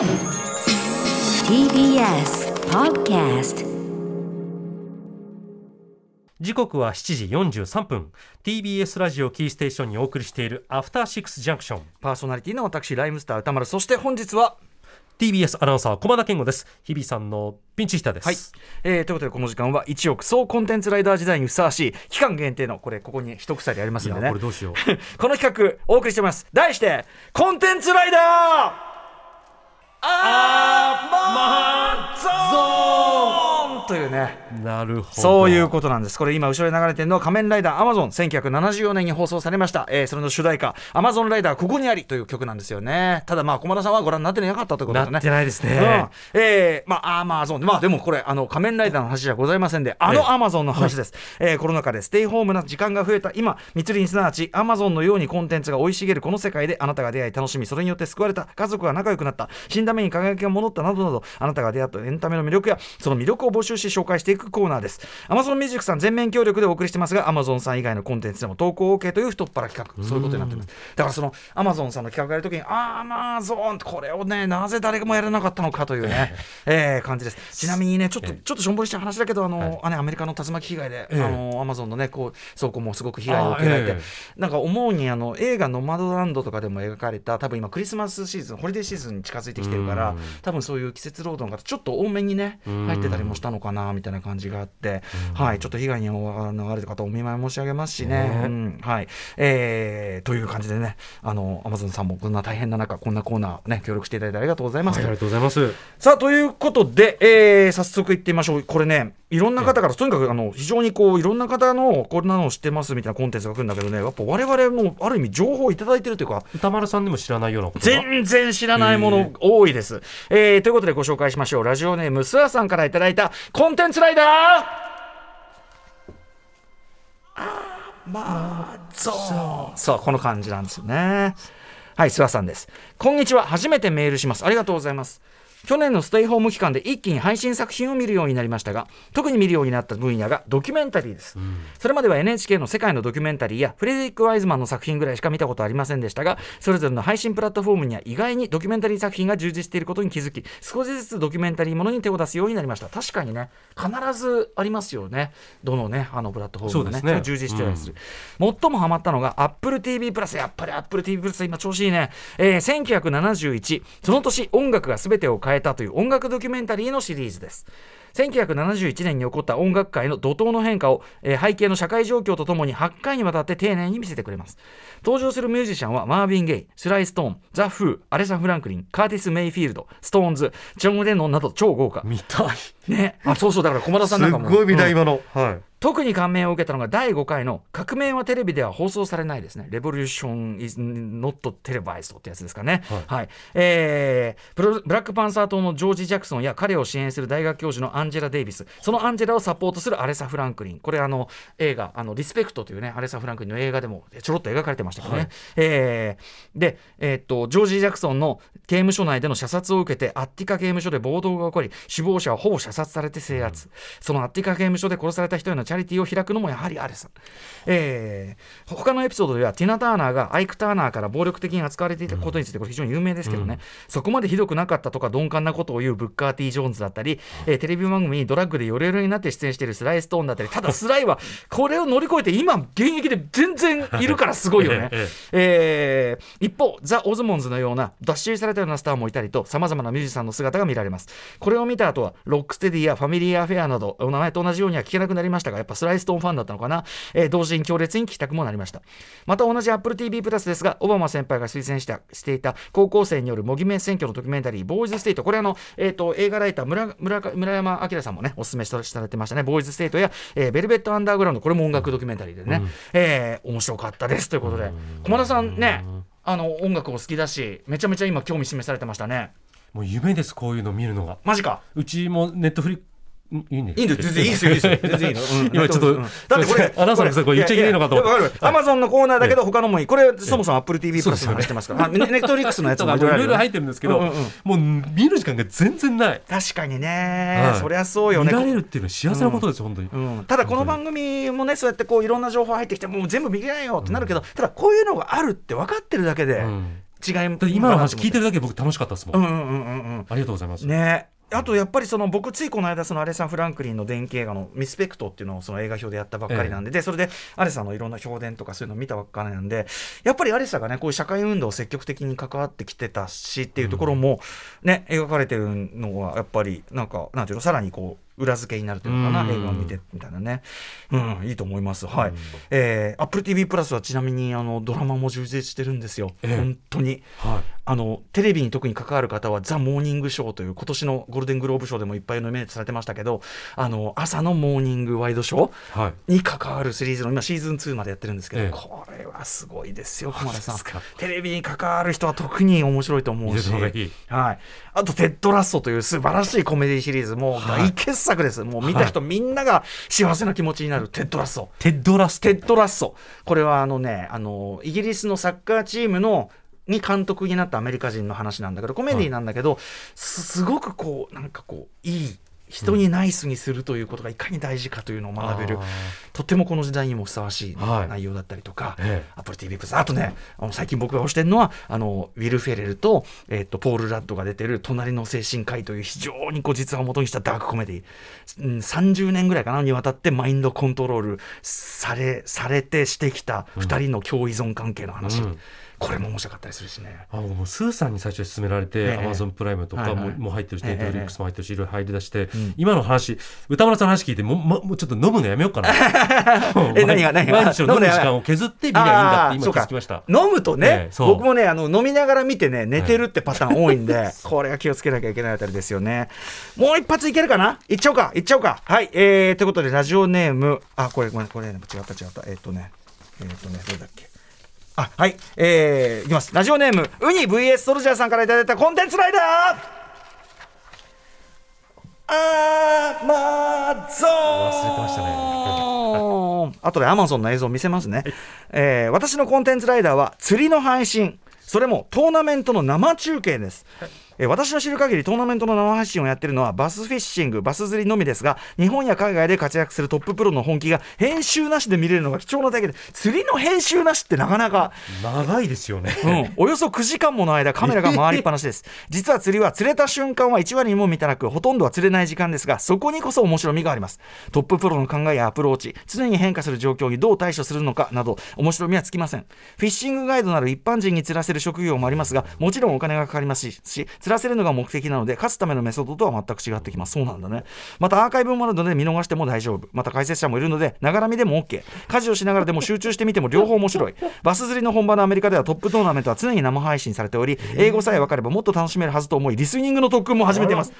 TBS Podcast 時刻は7時43分。TBS ラジオキーステーションにお送りしているアフターシックスジャンクションパーソナリティの私ライムスター歌丸。そして本日は TBS アナウンサー駒田健吾です。日比さんのピンチヒッターです、はい、えー、ということでこの時間は1億総コンテンツライダー時代にふさわしい期間限定のこれここに一鎖ありますんでね。これどうしよう。この企画お送りしております。題してコンテンツライダーアマゾンというねなるほど。そういうことなんです。これ今後ろに流れてるのは仮面ライダーアマゾン1974年に放送されました、えーそれの主題歌。アマゾンライダーここにありという曲なんですよね。ただまあ駒田さんはご覧になってなかったということですね。なってないですね。うん。えーまあアマゾンまあでもこれあの仮面ライダーの話じゃございませんであええ。のアマゾンの話です、えーコロナ禍でステイホームな時間が増えた。今密林すなわちアマゾンのようにコンテンツが生い茂るこの世界であなたが出会い楽しみそれによって救われた。家族が仲良くなった。死んだ目に輝きが戻ったなどなどあなたが出会ったエンタメの魅力やその魅力を募集し紹介していくコーナーです。アマゾンミュージックさん全面協力でお送りしてますがアマゾンさん以外のコンテンツでも投稿 OK という太っ腹企画。そういうことになってます。だからそのアマゾンさんの企画やるときにアマゾンこれをねなぜ誰もやらなかったのかというね、えー感じです。ちなみにねちょっとちょっとしょんぼりした話だけどあの、あねアメリカの竜巻被害で、ええ。あのアマゾンのねこう倉庫もすごく被害を受けられて、あえなんか思うにあの映画「ノマドランド」とかでも描かれた多分今クリスマスシーズンホリデーシーズンに近づいてきてるからうん。多分そういう季節労働の方ちょっと多めにねうん。入ってたりもしたのかなみたいな感じがあって、はいちょっと被害に遭われた方お見舞い申し上げますしね、ね。うんはい。えーという感じでねあのアマゾンさんもこんな大変な中こんなコーナーね協力していただいてありがとうございます。はい、ありがとうございます。さあということで、えー早速いってみましょう。これねいろんな方からとにかくあの非常にこういろんな方のこんなのを知ってますみたいなコンテンツが来るんだけどねやっぱ我々もある意味情報をいただいてるというか歌丸さんでも知らないようなこと。が全然知らないもの多いです、えーということでご紹介しましょう。ラジオネームスアさんからいただいたコンテンツライダー！アマゾン。そうこの感じなんですよね。はいスアさんです。こんにちは。初めてメールします。ありがとうございます去年のステイホーム期間で一気に配信作品を見るようになりましたが特に見るようになった分野がドキュメンタリーです、それまでは NHK の世界のドキュメンタリーやフレデリック・ワイズマンの作品ぐらいしか見たことありませんでしたがそれぞれの配信プラットフォームには意外にドキュメンタリー作品が充実していることに気づき少しずつドキュメンタリーものに手を出すようになりました。確かにね。必ずありますよね。どのねあのプラットフォームがねね。充実してたりす。る、最もハマったのが AppleTV プラスやっぱり AppleTV プラス今調子いいね、えー1971その年音楽が全てを変えたという音楽ドキュメンタリーのシリーズです。1971年に起こった音楽界の怒涛の変化を、えー背景の社会状況とともに8回にわたって丁寧に見せてくれます。登場するミュージシャンはマーヴィン・ゲイスライ・ストーンザ・フーアレサ・フランクリンカーティス・メイフィールドストーンズジョン・レノンなど超豪華。見たい。ね。あそうそうだから駒田さんなんかもすっごい見たいうん。今の、はい特に感銘を受けたのが第5回の「革命はテレビでは放送されない」ですね「レボリューション is not televised」ってやつですかね、はい。えープロブラックパンサー党のジョージ・ジャクソンや彼を支援する大学教授のアンジェラ・デイビス。そのアンジェラをサポートするアレサ・フランクリン。これあの映画あの「リスペクト」というねアレサ・フランクリンの映画でもちょろっと描かれてましたけどね、はい。えーで、えーっとジョージ・ジャクソンの刑務所内での射殺を受けてアッティカ刑務所で暴動が起こり首謀者はほぼ射殺されて制圧、そのアッティカ刑務所で殺された人へのチャリティーを開くのもやはりアレサ、えー他のエピソードではティナ・ターナーがアイク・ターナーから暴力的に扱われていたことについてこれ非常に有名ですけどね、そこまでひどくなかったとか鈍感なことを言うブッカー・ティー・ジョーンズだったり、えーテレビ番組にドラッグでヨレヨレになって出演しているスライ・ストーンだったりただスライはこれを乗り越えて今現役で全然いるからすごいよね。ええ。えー一方、ザ・オズモンズのような脱臭されたようなスターもいたりと、さまざまなミュージシャンの姿が見られます。これを見た後は、 Rock Steady や Family Affair など、お名前と同じようには聞けなくなりましたが、やっぱ Sly Stone ファンだったのかな、えー同時に強烈に聞きたくもなりました。また同じ Apple TV プラスですが、オバマ先輩が推薦したしていた高校生による模擬面選挙のドキュメンタリー、 Boys State、これあの、えー、と映画ライター村村か、村山明さんもね、おすすめしたされてましたね、 Boys State や、えー Velvet Underground、これも音楽ドキュメンタリーでね、えー面白かったです。ということで、駒田さんね、あの音楽を好きだし、めちゃめちゃ今、興味示されてましたね。もう夢ですこういうの見るのが。マジか。うちもネットフリんいいね。いいんだよ、全然いいですよ、いいですよ、全然いいの。うん。今ちょっとうん。だってこれ、アナウンサーのくせにこれ言っちゃいけないのかと思って。アマゾンのコーナーだけど、他のもいい。これ、そもそも Apple TV プラスの話してますから。あネネットフリックスのやつ とかもいろいろ入ってるんですけど、もう見る時間が全然ない、確かにね、はい。そりゃそうよね。見られるっていうのは幸せなことですよ、本当に、うん、ただこの番組もねそうやってこういろんな情報入ってきてもう全部見れないよってなるけど、ただこういうのがあるって分かってるだけで、うん。違い今の話聞いてるだけで僕楽しかったですもん。ありがとうございます、ねあとやっぱりその僕ついこの間そのアレサン・フランクリンの電気映画の「ミスペクト」っていうのをその映画表でやったばっかりなんで,、でそれでアレサのいろんな評伝とかそういうのを見たばっかりなんでやっぱりアレサがねこういう社会運動を積極的に関わってきてたしっていうところもね、描かれてるのはやっぱりなんかなんていうのさらにこう裏付けになるというのかな、うん。映画を見てみたいなね、うん、いいと思います。はい、えー、Apple TV プラスはちなみにあのドラマも充実してるんですよ、ええ。本当に。はいあのテレビに特に関わる方は「ザ・モーニングショー」という今年のゴールデングローブ賞でもいっぱいノミネートされてましたけどあの朝のモーニングワイドショーはい。に関わるシリーズの今シーズン2までやってるんですけど、ええ。これはすごいですよ駒田さん。テレビに関わる人は特に面白いと思うし。はい、あと「テッドラッソ」という素晴らしいコメディシリーズもうはい。大傑作です、もう見た人みんなが幸せな気持ちになる「Ted Lasso」Ted Lasso Ted Lasso。これはあのね、あの、イギリスのサッカーチームの、に監督になったアメリカ人の話なんだけど、コメディなんだけど、すすごくこう、なんかこう、いい。人にナイスにするということがいかに大事かというのを学べる。あー。とてもこの時代にもふさわしいはい内容だったりとか、ええ Apple TV プラスあとねあの最近僕が推してるのはあのウィル・フェレルと,、えっとポール・ラッドが出てる「隣の精神科医」という非常にこう実話を元にしたダークコメディ、うん、30年ぐらいかなにわたってマインドコントロールされされてしてきた2人の共依存関係の話、うんこれも面白かったりするしね。あ僕もうスーさんに最初勧められて、ええ。アマゾンプライムとかも,、もう入ってるし、ええネットフリックスも入ってるし、いろいろ入り出して、ん。今の話、歌丸さんの話聞いて、もうまもうちょっと飲むのやめようかな。え何が何が？毎日の飲む時間を削って見りゃいいんだって今気づきました。飲むとね、僕もねあの飲みながら見てね寝てるってパターン多いんで、これは気をつけなきゃいけないあたりですよね。もう一発いけるかな？いっちゃおうか。いっちゃおうか。はい。えー、ということでラジオネーム。あこれごめんこれ、ね、違った違った。えっ、とね。えっ、とねどれだっけ？あはいえー、いきます。ラジオネームウニ VS ソルジャーさんからいただいたコンテンツライダー。アマゾン忘れてましたねあとでアマゾンの映像を見せますね、えー私のコンテンツライダーは釣りの配信。それもトーナメントの生中継です、えー私の知る限りトーナメントの生配信をやってるのはバスフィッシングバス釣りのみですが日本や海外で活躍するトッププロの本気が編集なしで見れるのが貴重なだけで釣りの編集なしってなかなか長いですよね。うん、およそ9時間もの間カメラが回りっぱなしです。実は釣りは釣れた瞬間は1割にも満たなくほとんどは釣れない時間ですがそこにこそ面白みがあります。トッププロの考えやアプローチ常に変化する状況にどう対処するのかなど面白みはつきません。フィッシングガイドなる一般人に釣らせる職業もありますがもちろんお金がかかりますしし釣らせるのが目的なので勝つためのメソッドとは全く違ってきます。そうなんだね。またアーカイブもあるので見逃しても大丈夫。また解説者もいるのでながら見でも OK 家事をしながらでも集中してみても両方面白い。バス釣りの本場のアメリカではトップトーナメントは常に生配信されており英語さえ分かればもっと楽しめるはずと思いリスニングの特訓も始めています。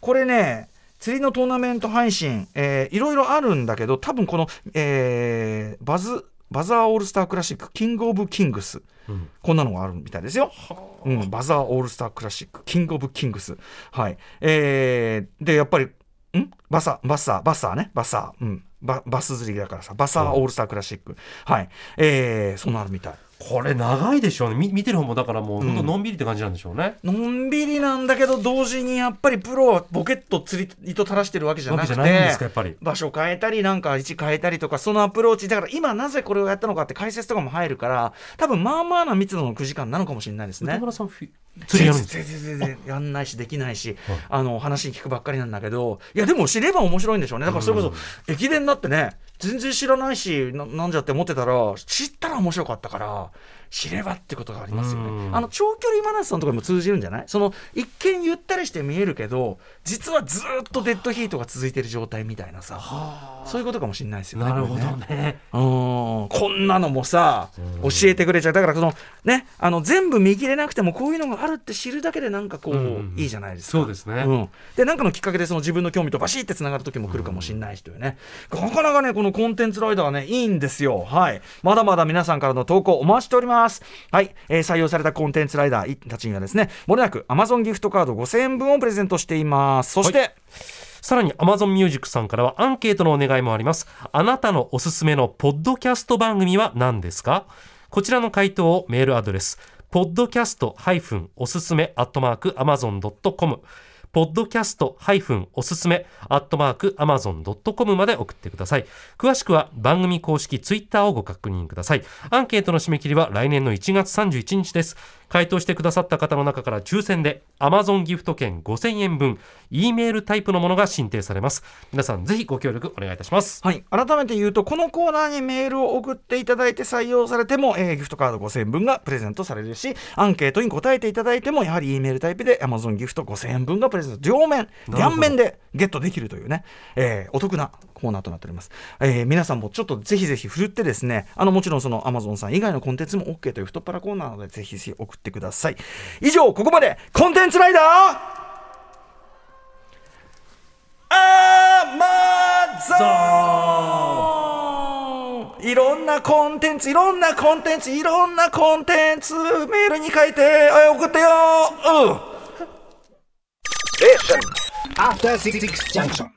これね釣りのトーナメント配信、えーいろいろあるんだけど多分この、えーバズ Basser Allstar Classic King of Kings うんこんなのがあるみたいですよ。うん、 Basser Allstar Classic、King of Kings。はい。えー、で、やっぱり、ん？バサ、バッサー、バッサーね、バッサー。うん。ババス釣りだからさ、 Basser Allstar Classic。はい。えー、そんなるみたい。これ長いでしょうね。み見てる方もだからもううんのんびりって感じなんでしょうね。のんびりなんだけど、同時にやっぱりプロはボケッと釣り糸垂らしてるわけじゃわなくて。けじゃないんですかやっぱり。場所変えたりなんか位置変えたりとかそのアプローチだから今なぜこれをやったのかって解説とかも入るから多分まあまあな密度の9時間なのかもしれないですね歌。村さん全然全然やんないしできないし、はい。あの話に聞くばっかりなんだけどいやでも知れば面白いんでしょうね。だからそれこそ駅伝だってね全然知らないしななんじゃって思ってたら知ったら面白かったから知ればってことがありますよね。うん。あの長距離マラソンとかにも通じるんじゃない？その一見ゆったりして見えるけど実はずーっとデッドヒートが続いてる状態みたいなさ。そういうことかもしれないですよね。なるほどね。こんなのもさ教えてくれちゃう。だからそのねあの全部見切れなくてもこういうのがあるって知るだけでなんかこう、ういいじゃないですか。そうですね。うん、でなんかのきっかけでその自分の興味とバシッてつながる時も来るかもしれないしというね、なかなかねこのコンテンツライダーはねいいんですよ。はい。まだまだ皆さんからの投稿お待ちしておりますはい、えー採用されたコンテンツライダーたちにはですねもれなく Amazon ギフトカード5000円分をプレゼントしています。そして、さらに Amazon Music さんからはアンケートのお願いもあります。あなたのおすすめのポッドキャスト番組は何ですか？こちらの回答をメールアドレス、podcast- おすすめ amazon.com ポッドキャストおすすめアットマークアマゾン。com まで送ってください。詳しくは番組公式ツイッターをご確認ください。アンケートの締め切りは来年の1月31日です。回答してくださった方の中から抽選で Amazon ギフト券5000円分 E メールタイプのものが申請されます。皆さんぜひご協力お願いいたします。はい、改めて言うとこのコーナーにメールを送っていただいて採用されても、えーギフトカード5000円分がプレゼントされるしアンケートに答えていただいてもやはり E メールタイプで Amazon ギフト5000円分がプレゼント。両面両面でゲットできるというね、えーお得なコーナーとなっております、えー皆さんもちょっとぜひぜひ振るってですねあのもちろんその Amazon さん以外のコンテンツも OK という太っ腹コーナーなのでぜひぜひ送ってください。以上ここまでコンテンツライダー。アマゾンいろんなコンテンツいろんなコンテンツいろんなコンテンツメールに書いて送ってよ。うん。After Six Junction.